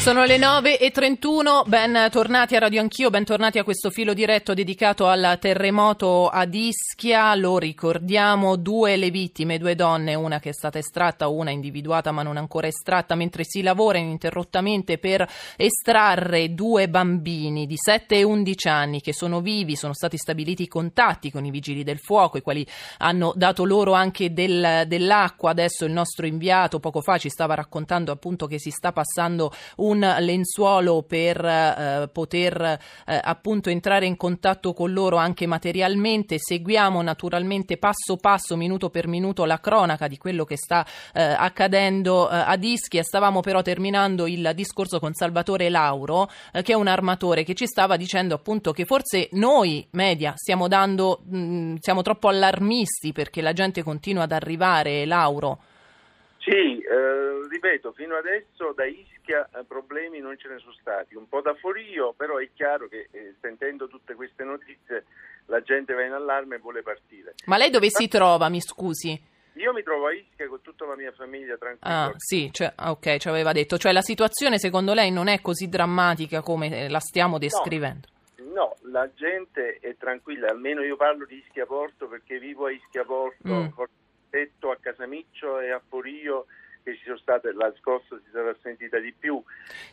Sono le 9 e 31, ben tornati a Radio Anch'io, bentornati a questo filo diretto dedicato al terremoto ad Ischia. Lo ricordiamo, due le vittime, due donne, una che è stata estratta, una individuata ma non ancora estratta, mentre si lavora ininterrottamente per estrarre due bambini di 7 e 11 anni che sono vivi, sono stati stabiliti i contatti con i vigili del fuoco, i quali hanno dato loro anche del, dell'acqua. Adesso il nostro inviato poco fa ci stava raccontando appunto che si sta passando un un lenzuolo per eh, poter eh, appunto entrare in contatto con loro anche materialmente. Seguiamo naturalmente passo passo, minuto per minuto, la cronaca di quello che sta eh, accadendo eh, ad Ischia. Stavamo però terminando il discorso con Salvatore Lauro, eh, che è un armatore, che ci stava dicendo appunto che forse noi media stiamo dando, mh, mm, siamo troppo allarmisti perché la gente continua ad arrivare, Lauro. Sì, eh, ripeto, fino adesso da Ischia eh, problemi non ce ne sono stati, un po' da Forio, però è chiaro che eh, sentendo tutte queste notizie la gente va in allarme e vuole partire. Ma lei dove si trova, mi scusi? Io mi trovo a Ischia con tutta la mia famiglia tranquilla. Ah, sì, cioè, ah, ok, ci aveva detto. Cioè la situazione secondo lei non è così drammatica come la stiamo descrivendo? No, no la gente è tranquilla, almeno io parlo di Ischia Porto perché vivo a Ischia Porto, mm a Casamiccio e a Forio che ci sono state, la scossa si sarà sentita di più.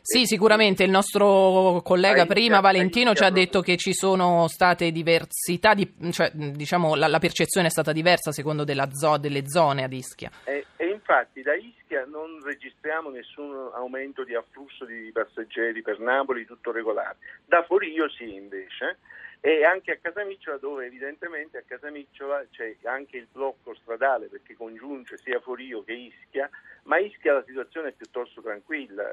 Sì, e sicuramente il nostro collega prima, Valentino, ci ha detto che ci sono state diversità, di, cioè diciamo la, la, percezione è stata diversa secondo zo, delle zone ad Ischia. E, e, infatti da Ischia non registriamo nessun aumento di afflusso di passeggeri per Napoli, tutto regolare. Da Forio sì invece e anche a Casamicciola dove evidentemente a Casamicciola c'è anche il blocco stradale perché congiunge sia Forio che Ischia, ma Ischia la situazione è piuttosto tranquilla,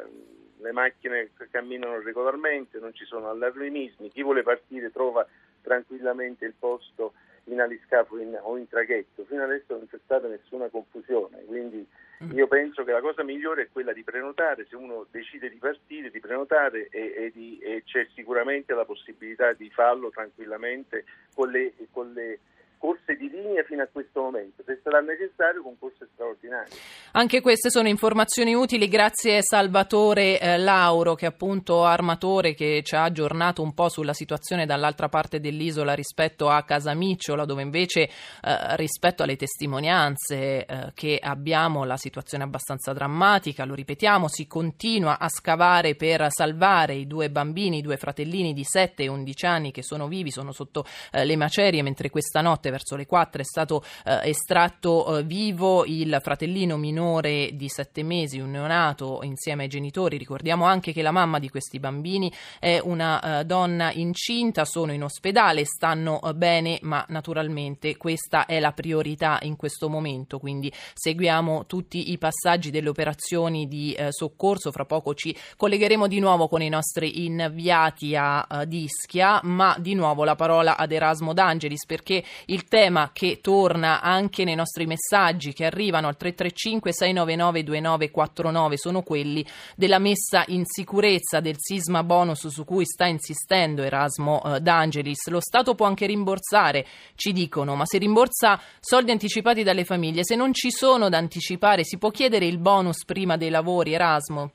le macchine camminano regolarmente, non ci sono allarmismi, chi vuole partire trova tranquillamente il posto in aliscafo o in traghetto, fino adesso non c'è stata nessuna confusione, quindi. Io penso che la cosa migliore è quella di prenotare, se uno decide di partire, di prenotare e, e, di, e c'è sicuramente la possibilità di farlo tranquillamente con le, con le corse di linea fino a questo momento, se sarà necessario con corse straordinarie. Anche queste sono informazioni utili, grazie Salvatore eh, Lauro che è appunto armatore che ci ha aggiornato un po' sulla situazione dall'altra parte dell'isola rispetto a Casamicciola dove invece eh, rispetto alle testimonianze eh, che abbiamo la situazione è abbastanza drammatica, lo ripetiamo, si continua a scavare per salvare i due bambini, i due fratellini di 7 e 11 anni che sono vivi, sono sotto eh, le macerie mentre questa notte verso le 4 è stato eh, estratto eh, vivo il fratellino minore di 7 mesi, un neonato insieme ai genitori. Ricordiamo anche che la mamma di questi bambini è una eh, donna incinta, sono in ospedale, stanno eh, bene, ma naturalmente questa è la priorità in questo momento, quindi seguiamo tutti i passaggi delle operazioni di eh, soccorso. Fra poco ci collegheremo di nuovo con i nostri inviati a uh, Ischia, ma di nuovo la parola ad Erasmo D'Angelis perché il tema che torna anche nei nostri messaggi che arrivano al 335 699 2949 sono quelli della messa in sicurezza del sisma bonus su cui sta insistendo Erasmo eh, D'Angelis. Lo Stato può anche rimborsare, ci dicono, ma se rimborsa soldi anticipati dalle famiglie, se non ci sono da anticipare, si può chiedere il bonus prima dei lavori, Erasmo?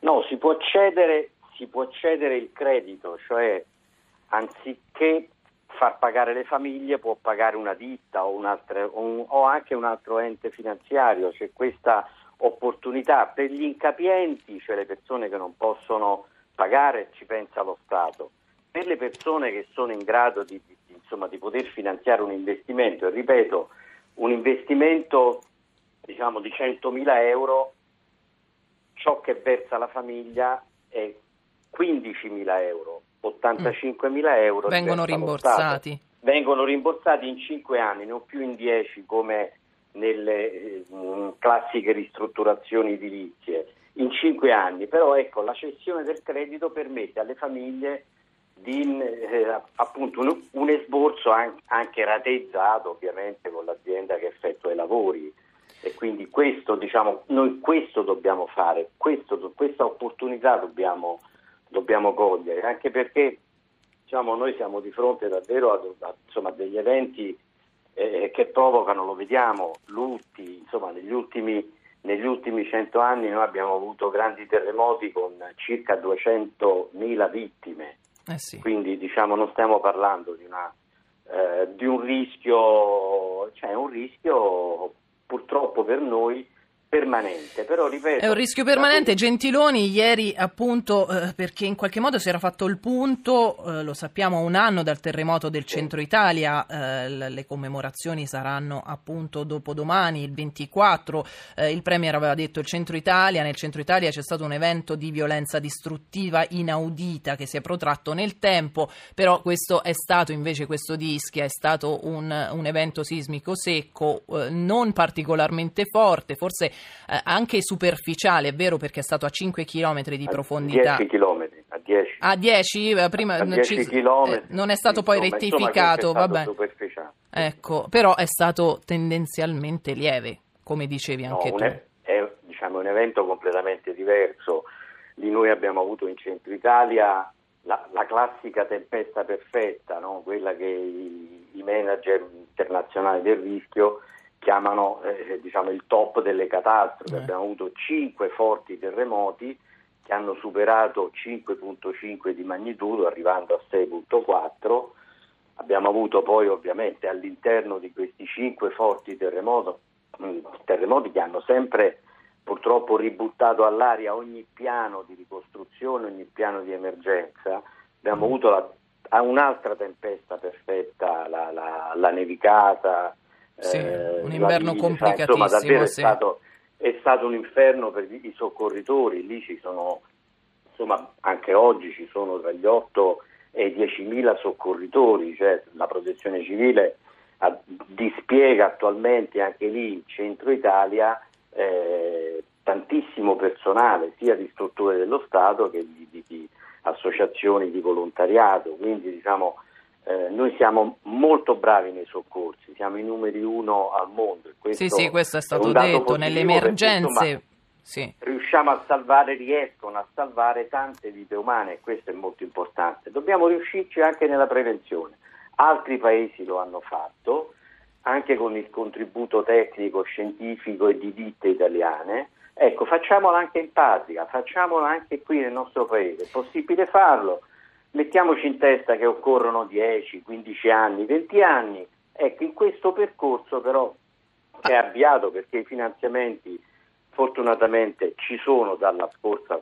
No, si può cedere, si può cedere il credito, cioè anziché far pagare le famiglie può pagare una ditta o, un, o anche un altro ente finanziario, c'è questa opportunità per gli incapienti, cioè le persone che non possono pagare, ci pensa lo Stato, per le persone che sono in grado di, di, insomma, di poter finanziare un investimento, e ripeto, un investimento diciamo, di 100.000 euro, ciò che versa la famiglia è 15.000 euro 85.000 euro. Vengono rimborsati. Vengono rimborsati in 5 anni, non più in 10 come nelle eh, classiche ristrutturazioni edilizie, in 5 anni. Però ecco, la cessione del credito permette alle famiglie di eh, appunto un, un esborso anche, anche rateizzato ovviamente con l'azienda che effettua i lavori e quindi questo diciamo noi questo dobbiamo fare questo, questa opportunità dobbiamo dobbiamo cogliere, anche perché diciamo, noi siamo di fronte davvero a, a insomma, degli eventi eh, che provocano, lo vediamo, lutti, insomma negli ultimi, negli ultimi 100 anni noi abbiamo avuto grandi terremoti con circa 200.000 vittime, eh sì. quindi diciamo non stiamo parlando di, una, eh, di un rischio, cioè un rischio purtroppo per noi permanente, però ripeto... È un rischio permanente. Gentiloni ieri appunto eh, perché in qualche modo si era fatto il punto, eh, lo sappiamo, un anno dal terremoto del centro Italia, eh, le commemorazioni saranno appunto dopodomani, il 24, eh, il Premier aveva detto il centro Italia, nel centro Italia c'è stato un evento di violenza distruttiva inaudita che si è protratto nel tempo, però questo è stato invece, questo di Ischia è stato un, un evento sismico secco, eh, non particolarmente forte, forse eh, anche superficiale, è vero perché è stato a 5 km di profondità. 10 km, a 10. A 10? Eh, prima a 10 ci, chilometri, eh, non è stato poi insomma, rettificato, insomma, vabbè. Ecco, però è stato tendenzialmente lieve, come dicevi anche no, tu. È, è diciamo, un evento completamente diverso. Lì noi abbiamo avuto in centro Italia la, la classica tempesta perfetta, no? quella che i, i manager internazionali del rischio chiamano eh, diciamo, il top delle catastrofi. Eh. Abbiamo avuto cinque forti terremoti che hanno superato 5.5 di magnitudo, arrivando a 6.4. Abbiamo avuto poi ovviamente all'interno di questi cinque forti terremoti, mm, terremoti che hanno sempre purtroppo ributtato all'aria ogni piano di ricostruzione, ogni piano di emergenza. Abbiamo avuto la, un'altra tempesta perfetta, la, la, la nevicata, sì, eh, un inverno Lisa, complicatissimo. Insomma, davvero sì. è, stato, è stato un inferno per i soccorritori. Lì ci sono, insomma, anche oggi ci sono tra gli 8 e i 10.000 soccorritori, cioè la protezione civile a, dispiega attualmente anche lì in centro Italia eh, tantissimo personale, sia di strutture dello Stato che di, di, di associazioni di volontariato. Quindi diciamo eh, noi siamo molto bravi nei soccorsi, siamo i numeri uno al mondo. Sì, sì, questo è stato è detto nelle emergenze. Perché, sì. Riusciamo a salvare, riescono a salvare tante vite umane e questo è molto importante. Dobbiamo riuscirci anche nella prevenzione. Altri paesi lo hanno fatto, anche con il contributo tecnico, scientifico e di ditte italiane. Ecco, facciamolo anche in patria, facciamolo anche qui nel nostro paese. È possibile farlo mettiamoci in testa che occorrono 10, 15 anni, 20 anni. Ecco, in questo percorso però è avviato perché i finanziamenti fortunatamente ci sono dalla scorsa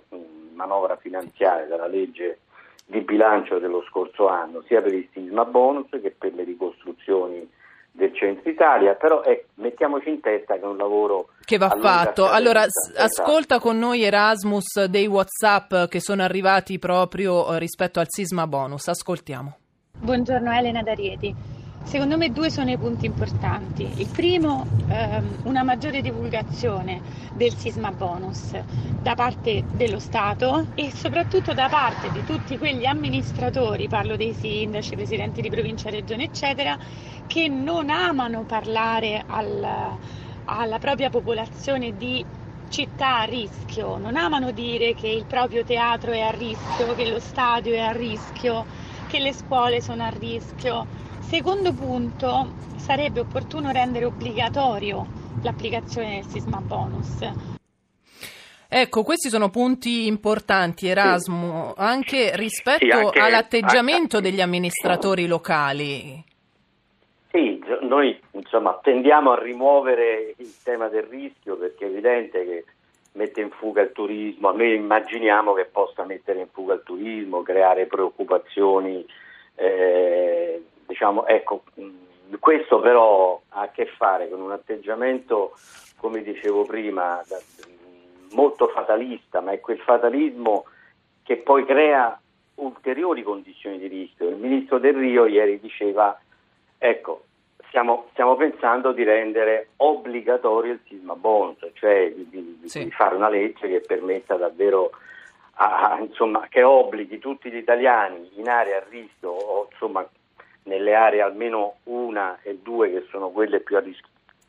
manovra finanziaria, dalla legge di bilancio dello scorso anno, sia per il sisma bonus che per le ricostruzioni del centro Italia, però eh, mettiamoci in testa che è un lavoro che va fatto. Allora, ascolta con noi Erasmus dei WhatsApp che sono arrivati proprio eh, rispetto al sisma bonus. Ascoltiamo. Buongiorno Elena D'Arieti. Secondo me due sono i punti importanti. Il primo, ehm, una maggiore divulgazione del sisma bonus da parte dello Stato e soprattutto da parte di tutti quegli amministratori, parlo dei sindaci, presidenti di provincia, regione, eccetera, che non amano parlare al, alla propria popolazione di città a rischio, non amano dire che il proprio teatro è a rischio, che lo stadio è a rischio, che le scuole sono a rischio. Secondo punto, sarebbe opportuno rendere obbligatorio l'applicazione del sisma bonus. Ecco, questi sono punti importanti, Erasmo, sì. anche rispetto sì, anche, all'atteggiamento anche, degli amministratori locali. Sì, noi insomma tendiamo a rimuovere il tema del rischio perché è evidente che mette in fuga il turismo, noi immaginiamo che possa mettere in fuga il turismo, creare preoccupazioni eh, diciamo, ecco, questo però ha a che fare con un atteggiamento, come dicevo prima, da, molto fatalista, ma è quel fatalismo che poi crea ulteriori condizioni di rischio. Il ministro Del Rio ieri diceva, ecco, stiamo, stiamo pensando di rendere obbligatorio il sisma bonus, cioè di, di, sì. di fare una legge che permetta davvero a, insomma, che obblighi tutti gli italiani in aree a rischio o insomma nelle aree almeno una e due che sono quelle più a rischio,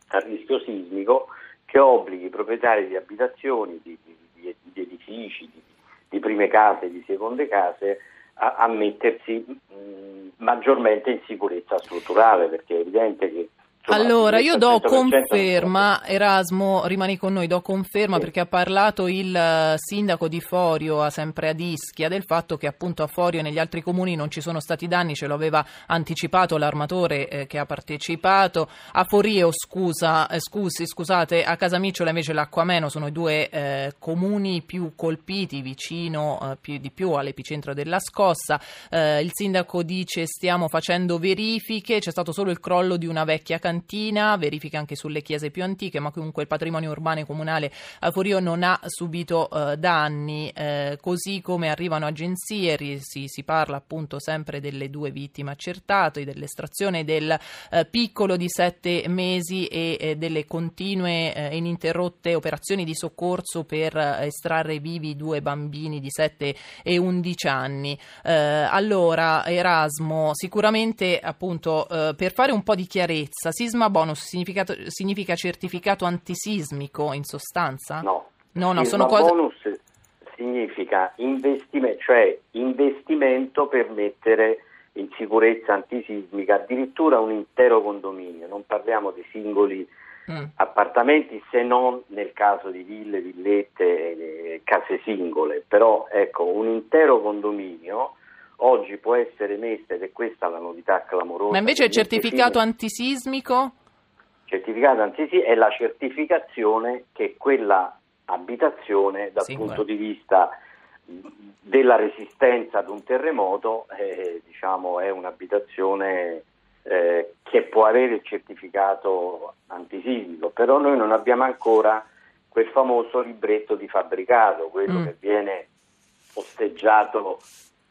a rischio sismico, che obblighi i proprietari di abitazioni, di, di, di edifici, di, di, prime case, di seconde case a, a mettersi mh, maggiormente in sicurezza strutturale, perché è evidente che allora, io do conferma, Erasmo, rimani con noi, do conferma sì. perché ha parlato il eh, sindaco di Forio, a sempre ad Ischia, del fatto che appunto a Forio e negli altri comuni non ci sono stati danni, ce lo aveva anticipato l'armatore eh, che ha partecipato. A Forio, scusa, eh, scusi, scusate, a Casamicciola invece l'acqua meno sono i due eh, comuni più colpiti, vicino eh, più di più all'epicentro della scossa. Eh, il sindaco dice stiamo facendo verifiche, c'è stato solo il crollo di una vecchia cantina Cantina, verifiche anche sulle chiese più antiche, ma comunque il patrimonio urbano e comunale a Forio non ha subito eh, danni, eh, così come arrivano agenzie, si, si, parla appunto sempre delle due vittime accertate, dell'estrazione del eh, piccolo di sette mesi e delle continue e ininterrotte operazioni di soccorso per eh, estrarre vivi due bambini di 7 e 11 anni. Eh, allora, Erasmo, sicuramente appunto eh, per fare un po' di chiarezza, si sisma bonus significa certificato antisismico in sostanza? No. No, no, sono cose... bonus significa investimento, cioè investimento per mettere in sicurezza antisismica addirittura un intero condominio, non parliamo di singoli mm. appartamenti se non nel caso di ville, villette, case singole, però ecco un intero condominio oggi può essere messa, ed è questa la novità clamorosa. Ma invece il certificato antisismico? Il certificato antisismico è la certificazione che quella abitazione dal sì, punto di vista della resistenza ad un terremoto eh, diciamo, è un'abitazione eh, che può avere il certificato antisismico, però noi non abbiamo ancora quel famoso libretto di fabbricato, quello mm. che viene posteggiato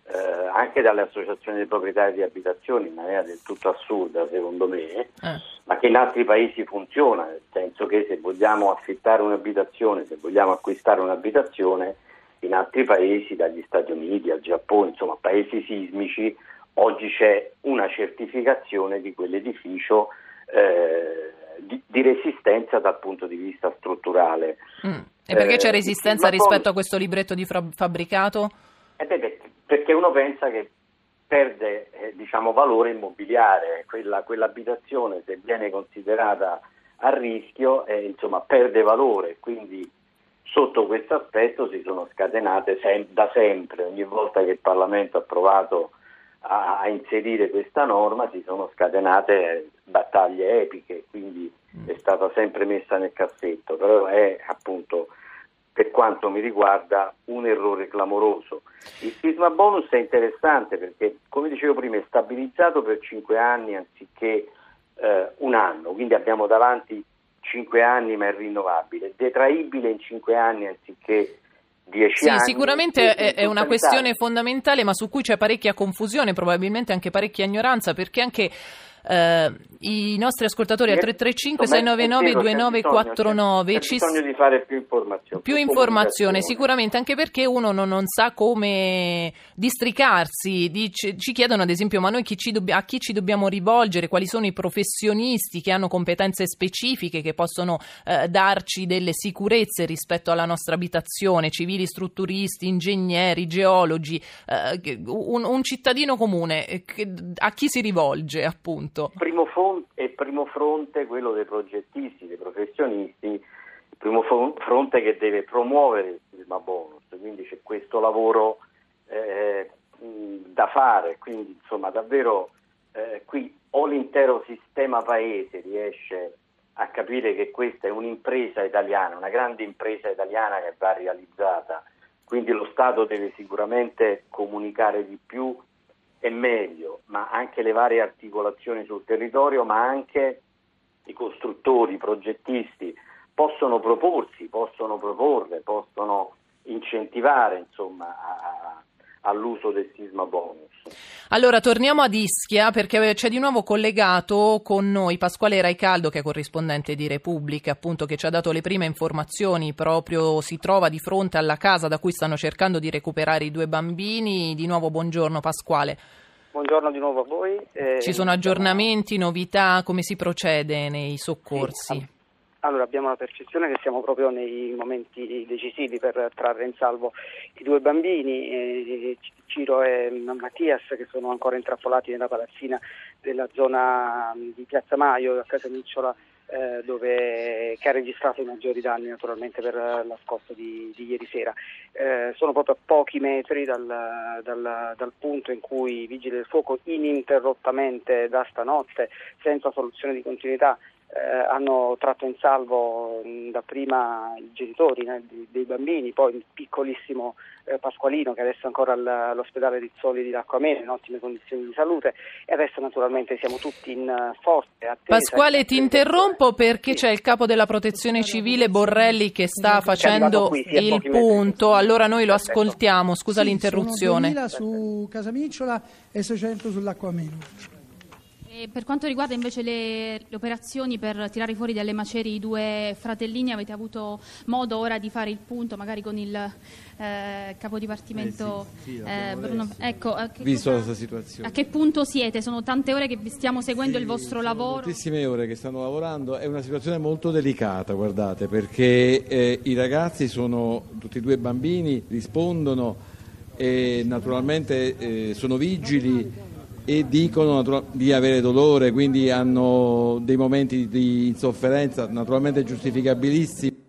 eh, anche dalle associazioni dei proprietari di abitazioni in maniera del tutto assurda secondo me, eh. ma che in altri paesi funziona, nel senso che se vogliamo affittare un'abitazione, se vogliamo acquistare un'abitazione, in altri paesi, dagli Stati Uniti al Giappone, insomma paesi sismici, oggi c'è una certificazione di quell'edificio eh, di, di, resistenza dal punto di vista strutturale. Mm. E perché c'è eh, resistenza rispetto poi, a questo libretto di fabbricato? Eh beh, perché uno pensa che perde eh, diciamo, valore immobiliare, Quella, quell'abitazione se viene considerata a rischio eh, insomma, perde valore, quindi sotto questo aspetto si sono scatenate sem- da sempre, ogni volta che il Parlamento ha provato a, a inserire questa norma si sono scatenate battaglie epiche, quindi mm. è stata sempre messa nel cassetto, però è appunto per quanto mi riguarda un errore clamoroso. Il sisma bonus è interessante perché, come dicevo prima, è stabilizzato per 5 anni anziché eh, un anno, quindi abbiamo davanti 5 anni ma è rinnovabile, detraibile in 5 anni anziché 10 sì, anni. Sicuramente è, è una questione fondamentale ma su cui c'è parecchia confusione, probabilmente anche parecchia ignoranza perché anche I nostri ascoltatori al 335 699 2949 ci bisogno di fare più informazione. Più informazione, sicuramente, anche perché uno non, non sa come districarsi. Dice, ci chiedono ad esempio, ma noi chi dobb- a chi ci dobbiamo rivolgere? Quali sono i professionisti che hanno competenze specifiche che possono eh, darci delle sicurezze rispetto alla nostra abitazione? Civili, strutturisti, ingegneri, geologi, eh, un, un, cittadino comune, eh, a chi si rivolge appunto? Punto. Primo fronte, primo fronte quello dei progettisti, dei professionisti, il primo fronte che deve promuovere il sisma bonus, quindi c'è questo lavoro eh, da fare, quindi insomma davvero eh, qui o l'intero sistema paese riesce a capire che questa è un'impresa italiana, una grande impresa italiana che va realizzata, quindi lo Stato deve sicuramente comunicare di più e meglio, ma anche le varie articolazioni sul territorio, ma anche i costruttori, i progettisti possono proporsi, possono proporre, possono incentivare insomma, a, all'uso del sisma bonus. Allora torniamo ad Ischia perché c'è di nuovo collegato con noi Pasquale Raicaldo che è corrispondente di Repubblica appunto che ci ha dato le prime informazioni proprio si trova di fronte alla casa da cui stanno cercando di recuperare i due bambini. Di nuovo buongiorno Pasquale. Buongiorno di nuovo a voi. Eh, Ci sono aggiornamenti, novità, come si procede nei soccorsi? Sì, Allora abbiamo la percezione che siamo proprio nei momenti decisivi per trarre in salvo i due bambini, eh, Ciro e Mattias che sono ancora intrappolati nella palazzina della zona di Piazza Maio a casa Micciola eh, dove, che ha registrato i maggiori danni naturalmente per la scossa di, di ieri sera. Eh, sono proprio a pochi metri dal, dal, dal, punto in cui i vigili del fuoco ininterrottamente da stanotte, senza soluzione di continuità, eh, hanno tratto in salvo mh, dapprima i genitori né, dei, dei, bambini, poi il piccolissimo eh, Pasqualino che adesso è ancora all, all'ospedale Rizzoli di Lacquamene in ottime condizioni di salute e adesso naturalmente siamo tutti in uh, forte attesa. Pasquale ti interrompo perché sì. c'è il capo della protezione civile Borrelli che sta facendo qui, il punto, allora noi lo Perfetto. ascoltiamo, scusa sì, l'interruzione. Sono 2000 su Casamicciola e 600 sull'Acquameno. E per quanto riguarda invece le, le, operazioni per tirare fuori dalle macerie i due fratellini, avete avuto modo ora di fare il punto magari con il eh, capodipartimento eh sì, sì, eh, Bruno? Ecco, visto cosa, questa situazione. A che punto siete? Sono tante ore che stiamo seguendo sì, il vostro lavoro? Moltissime ore che stanno lavorando, è una situazione molto delicata, guardate, perché eh, i ragazzi sono tutti e due bambini, rispondono e naturalmente eh, sono vigili e dicono di avere dolore, quindi hanno dei momenti di insofferenza naturalmente giustificabilissimi.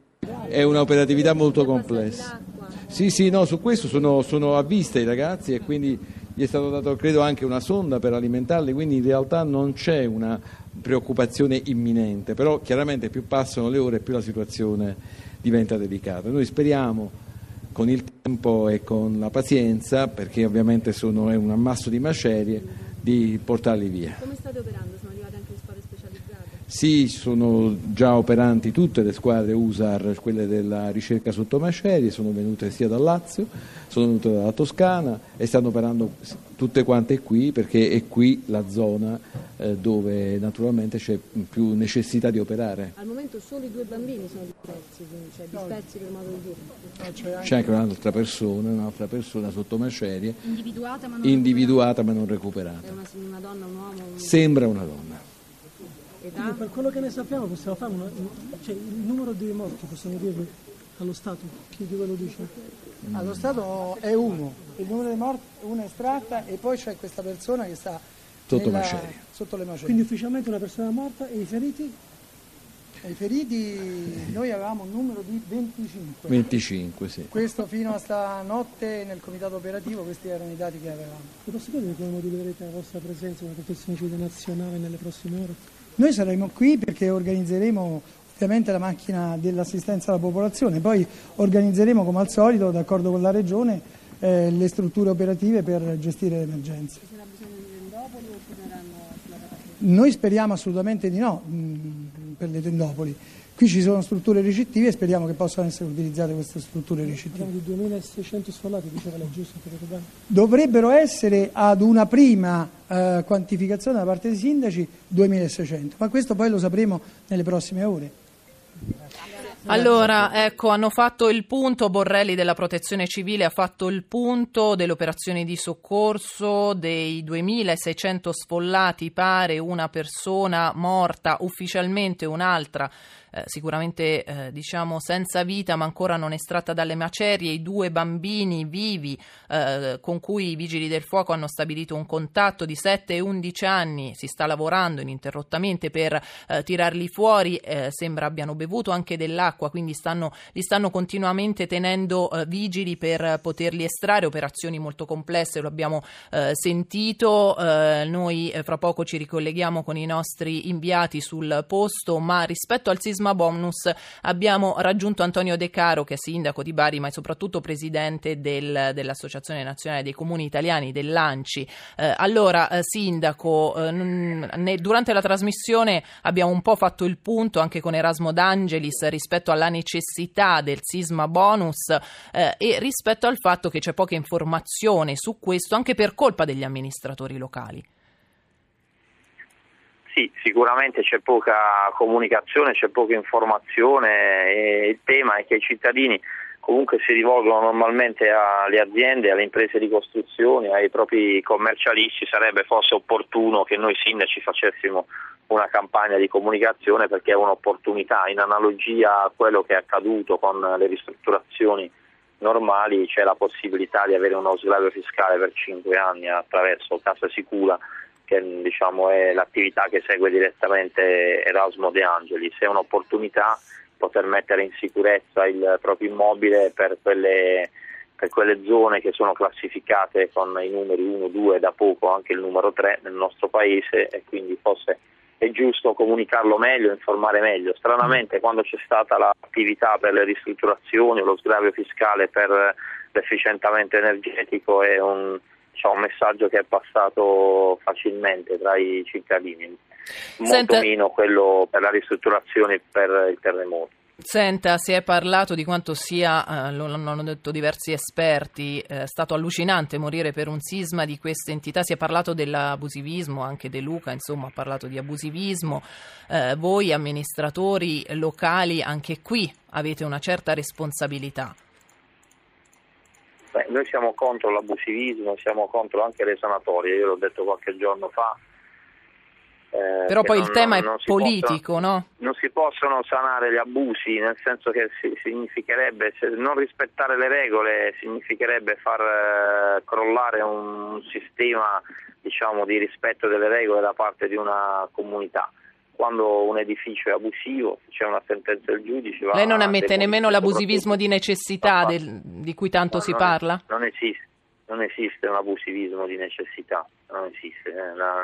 È un'operatività molto complessa. Sì, sì, no, su questo sono, sono a vista i ragazzi e quindi gli è stato dato credo anche una sonda per alimentarli, quindi in realtà non c'è una preoccupazione imminente, però chiaramente più passano le ore più la situazione diventa delicata. Noi speriamo con il tempo e con la pazienza, perché ovviamente sono, è un ammasso di macerie, di portarli via. Come state operando? Sono arrivate anche le squadre specializzate? Sì, sono già operanti tutte le squadre USAR, quelle della ricerca sotto macerie, sono venute sia dal Lazio, sono venute dalla Toscana e stanno operando tutte quante qui perché è qui la zona eh, dove naturalmente c'è più necessità di operare. Al momento solo i due bambini sono dispersi, cioè dispersi per modo di dire. C'è anche un'altra persona, un'altra persona sotto macerie, individuata ma non, individuata, ma non recuperata. È una, una donna, un uomo? Un... Sembra una donna. Quindi per quello che ne sappiamo possiamo fare una, cioè, il numero di morti, possiamo dirlo allo Stato? Chi di ve lo dice? Allo Stato è uno, il numero di morti uno è estratta e poi c'è questa persona che sta sotto, nella, macerie. sotto le macerie. Quindi ufficialmente una persona morta e i feriti? I feriti noi avevamo un numero di 25. 25, sì. Questo fino a stanotte nel comitato operativo, questi erano i dati che avevamo. E posso chiedere come motiverete la vostra presenza una protezione civile nazionale nelle prossime ore? Noi saremo qui perché organizzeremo ovviamente la macchina dell'assistenza alla popolazione, poi organizzeremo come al solito, d'accordo con la Regione, eh, le strutture operative per gestire le emergenze. Ci sarà bisogno di tendopoli o torneranno sulla Noi speriamo assolutamente di no mh, mm, per le tendopoli. Qui ci sono strutture ricettive e speriamo che possano essere utilizzate queste strutture ricettive. Parliamo di 2600 sfollati, diceva lei, giusto? Dovrebbero essere ad una prima eh, quantificazione da parte dei sindaci 2600, ma questo poi lo sapremo nelle prossime ore. Allora, ecco, hanno fatto il punto, Borrelli della Protezione Civile ha fatto il punto delle operazioni di soccorso, dei 2600 sfollati, pare una persona morta, ufficialmente un'altra eh, sicuramente eh, diciamo senza vita ma ancora non estratta dalle macerie, i due bambini vivi eh, con cui i vigili del fuoco hanno stabilito un contatto di 7 e 11 anni, si sta lavorando ininterrottamente per eh, tirarli fuori, eh, sembra abbiano bevuto anche dell'acqua, quindi stanno, li stanno continuamente tenendo vigili per poterli estrarre, operazioni molto complesse, lo abbiamo sentito, noi fra poco ci ricolleghiamo con i nostri inviati sul posto, ma rispetto al sisma Sisma Bonus abbiamo raggiunto Antonio De Caro che è sindaco di Bari ma è soprattutto presidente del, dell'Associazione Nazionale dei Comuni Italiani, dell'ANCI. Eh, allora, eh, sindaco, eh, ne, durante la trasmissione abbiamo un po' fatto il punto anche con Erasmo D'Angelis rispetto alla necessità del Sisma Bonus eh, e rispetto al fatto che c'è poca informazione su questo anche per colpa degli amministratori locali. Sì, sicuramente c'è poca comunicazione, c'è poca informazione e il tema è che i cittadini comunque si rivolgono normalmente alle aziende, alle imprese di costruzione, ai propri commercialisti, sarebbe forse opportuno che noi sindaci facessimo una campagna di comunicazione perché è un'opportunità, in analogia a quello che è accaduto con le ristrutturazioni normali c'è la possibilità di avere uno sgravio fiscale per 5 anni attraverso Casa Sicura che diciamo, è l'attività che segue direttamente Erasmo De Angelis, è un'opportunità poter mettere in sicurezza il proprio immobile per quelle, per quelle zone che sono classificate con i numeri 1, 2 da poco anche il numero 3 nel nostro paese e quindi forse è giusto comunicarlo meglio, informare meglio. Stranamente quando c'è stata l'attività per le ristrutturazioni o lo sgravio fiscale per l'efficientamento energetico è un, diciamo, un messaggio che è passato facilmente tra i cittadini, molto Senta... meno quello per la ristrutturazione per il terremoto. Senta, si è parlato di quanto sia, eh, lo hanno detto diversi esperti, eh, stato allucinante morire per un sisma di questa entità, si è parlato dell'abusivismo, anche De Luca insomma ha parlato di abusivismo, eh, voi amministratori locali anche qui avete una certa responsabilità. Beh, noi siamo contro l'abusivismo, siamo contro anche le sanatorie, io l'ho detto qualche giorno fa, eh, Però poi non, il tema non, è politico, possono, no? Non si possono sanare gli abusi, nel senso che si, significherebbe, non rispettare le regole significherebbe far eh, crollare un sistema diciamo, di rispetto delle regole da parte di una comunità quando un edificio è abusivo, c'è una sentenza del giudice. Lei non ammette nemmeno l'abusivismo di necessità del, di cui tanto no, si non parla? non, esiste, non esiste un abusivismo di necessità, non esiste. Eh, la,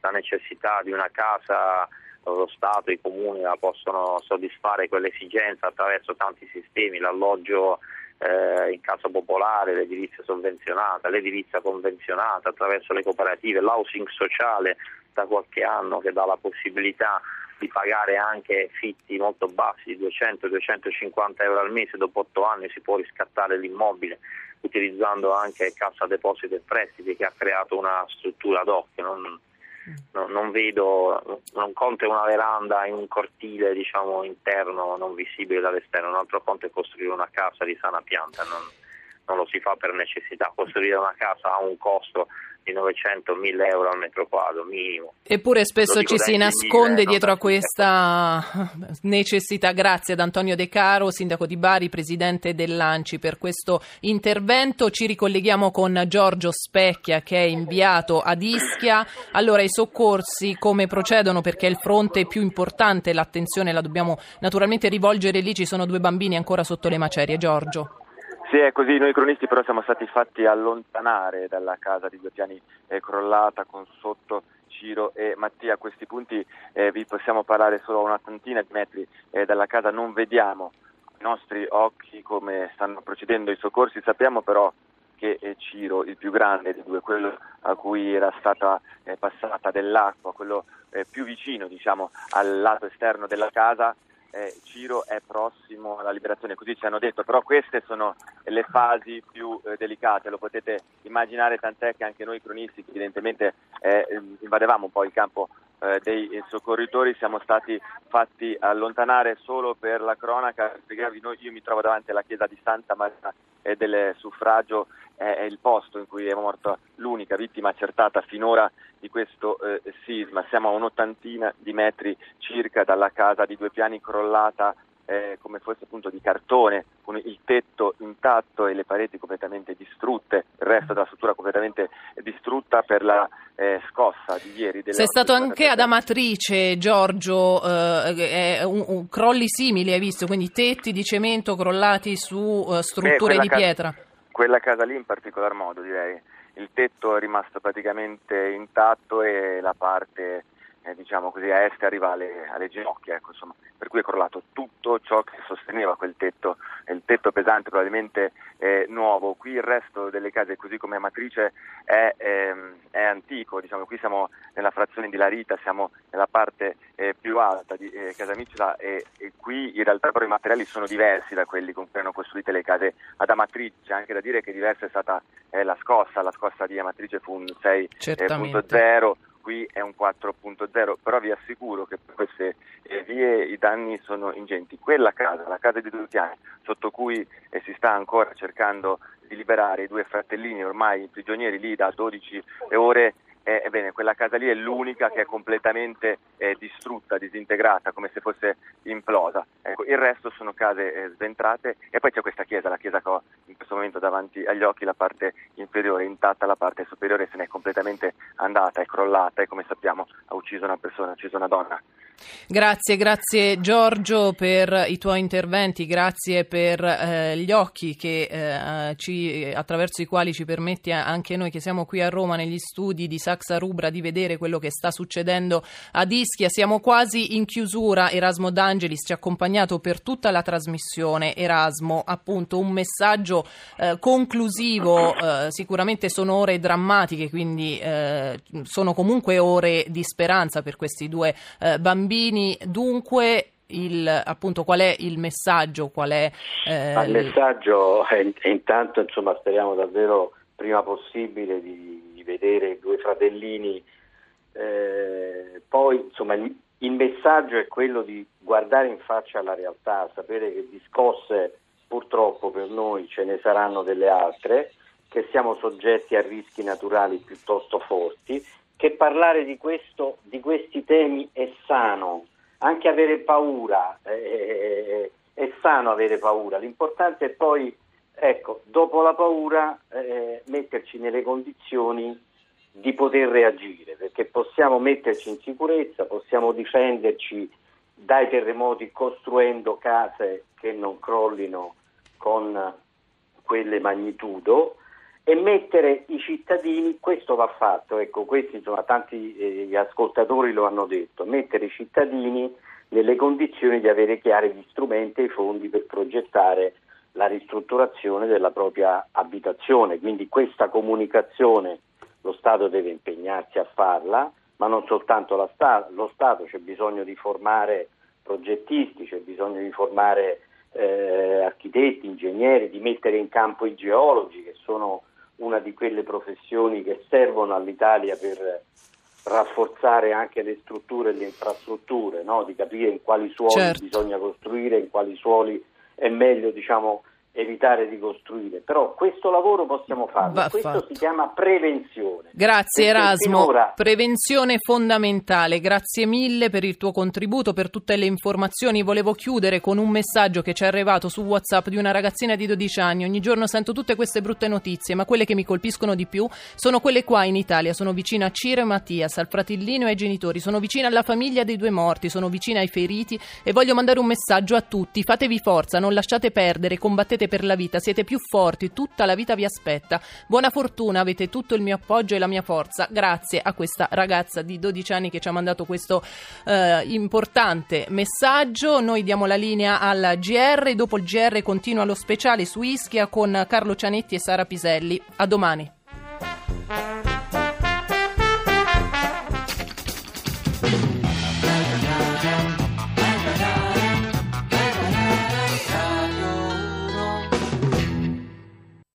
la necessità di una casa, lo Stato, i comuni la possono soddisfare quell'esigenza attraverso tanti sistemi, l'alloggio eh, in casa popolare, l'edilizia sovvenzionata, l'edilizia convenzionata attraverso le cooperative, l'housing sociale da qualche anno che dà la possibilità di pagare anche fitti molto bassi, 200-250 euro al mese, dopo 8 anni si può riscattare l'immobile utilizzando anche Cassa Depositi e Prestiti che ha creato una struttura ad hoc. Non, No, non vedo, un conto è una veranda in un cortile diciamo, interno non visibile dall'esterno, un altro conto è costruire una casa di sana pianta, non, non lo si fa per necessità, costruire una casa ha un costo di 900-1000 euro al metro quadro minimo. Eppure spesso ci si nasconde dietro a questa necessità. Grazie ad Antonio De Caro, sindaco di Bari, presidente dell'Anci per questo intervento. Ci ricolleghiamo con Giorgio Specchia che è inviato ad Ischia. Allora i soccorsi come procedono perché è il fronte più importante, l'attenzione la dobbiamo naturalmente rivolgere lì, ci sono due bambini ancora sotto le macerie. Giorgio. Sì, è così, noi cronisti però siamo stati fatti allontanare dalla casa di piani eh, crollata con sotto Ciro e Mattia. A questi punti eh, vi possiamo parlare solo a una tantina di metri eh, dalla casa, non vediamo i nostri occhi come stanno procedendo i soccorsi, sappiamo però che eh, Ciro, il più grande dei due, quello a cui era stata eh, passata dell'acqua, quello eh, più vicino diciamo, al lato esterno della casa, eh, Ciro è prossimo alla liberazione, così ci hanno detto, però queste sono le fasi più eh, delicate, lo potete immaginare, tant'è che anche noi cronisti evidentemente eh, invadevamo un po' il campo eh, dei soccorritori, siamo stati fatti allontanare solo per la cronaca, io mi trovo davanti alla chiesa di Santa Maria del suffragio è il posto in cui è morta l'unica vittima accertata finora di questo eh, sisma. Siamo a un'ottantina di metri circa dalla casa di due piani crollata eh, come fosse appunto di cartone, con il tetto intatto e le pareti completamente distrutte, il resto della struttura completamente distrutta per la eh, scossa di ieri. Sei stato anche ad Amatrice, Giorgio, eh, un, un, crolli simili hai visto, quindi tetti di cemento crollati su eh, strutture di pietra. Casa, quella casa lì in particolar modo direi, il tetto è rimasto praticamente intatto e la parte eh, diciamo così, a est arriva alle, alle ginocchia, ecco, insomma, per cui è crollato tutto ciò che sosteneva quel tetto, il tetto pesante probabilmente eh, nuovo, qui il resto delle case così come Matrice è, ehm, è antico, diciamo, qui siamo nella frazione di Larita, siamo nella parte eh, più alta di eh, Casa Micela e, e, qui in realtà però i materiali sono diversi da quelli con cui erano costruite le case ad Amatrice, anche da dire che diversa è stata eh, la scossa, la scossa di Amatrice fu un 6.0 qui è un 4.0, però vi assicuro che per queste eh, vie i danni sono ingenti. Quella casa, la casa di due piani, sotto cui eh, si sta ancora cercando di liberare i due fratellini ormai prigionieri lì da 12 ore, eh, ebbene quella casa lì è l'unica che è completamente eh, distrutta, disintegrata, come se fosse implosa. Ecco, il resto sono case eh, sventrate e poi c'è questa chiesa, la chiesa che ho in questo momento davanti agli occhi, la parte inferiore intatta, la parte superiore se n'è completamente andata, è crollata e come sappiamo ha ucciso una persona, ha ucciso una donna. Grazie, grazie Giorgio per i tuoi interventi, grazie per eh, gli occhi che, eh, ci, attraverso i quali ci permetti anche noi che siamo qui a Roma negli studi di Saxa Rubra di vedere quello che sta succedendo a Ischia. Siamo quasi in chiusura, Erasmo D'Angelis ci ha accompagnato per tutta la trasmissione. Erasmo, appunto un messaggio eh, conclusivo, eh, sicuramente sono ore drammatiche, quindi eh, sono comunque ore di speranza per questi due eh, bambini bambini, dunque il, appunto, qual è il messaggio? Qual è, eh, il messaggio è, intanto insomma, speriamo davvero prima possibile di, di vedere i due fratellini. Eh, poi insomma, il, il, messaggio è quello di guardare in faccia alla realtà, sapere che di scosse purtroppo per noi ce ne saranno delle altre, che siamo soggetti a rischi naturali piuttosto forti che parlare di, questo, di questi temi è sano, anche avere paura, è, è sano avere paura, l'importante è poi, ecco, dopo la paura eh, metterci nelle condizioni di poter reagire, perché possiamo metterci in sicurezza, possiamo difenderci dai terremoti costruendo case che non crollino con quelle magnitudo, e mettere i cittadini, questo va fatto, ecco, questi insomma tanti eh, ascoltatori lo hanno detto, mettere i cittadini nelle condizioni di avere chiari gli strumenti e i fondi per progettare la ristrutturazione della propria abitazione. Quindi questa comunicazione lo Stato deve impegnarsi a farla, ma non soltanto sta- lo Stato, c'è bisogno di formare progettisti, c'è bisogno di formare eh, architetti, ingegneri, di mettere in campo i geologi che sono una di quelle professioni che servono all'Italia per rafforzare anche le strutture e le infrastrutture, no? di capire in quali suoli certo. bisogna costruire, in quali suoli è meglio diciamo, evitare di costruire, però questo lavoro possiamo farlo, Va questo fatto. si chiama prevenzione. Grazie Erasmo, finora... prevenzione fondamentale, grazie mille per il tuo contributo, per tutte le informazioni. Volevo chiudere con un messaggio che ci è arrivato su WhatsApp di una ragazzina di 12 anni. Ogni giorno sento tutte queste brutte notizie, ma quelle che mi colpiscono di più sono quelle qua in Italia. Sono vicina a Ciro e Mattias, al fratellino e ai genitori, sono vicina alla famiglia dei due morti, sono vicina ai feriti e voglio mandare un messaggio a tutti. Fatevi forza, non lasciate perdere, combattete siete per la vita, siete più forti, tutta la vita vi aspetta. Buona fortuna, avete tutto il mio appoggio e la mia forza. Grazie a questa ragazza di 12 anni che ci ha mandato questo eh, importante messaggio. Noi diamo la linea al GR, dopo il GR continua lo speciale su Ischia con Carlo Cianetti e Sara Piselli. A domani.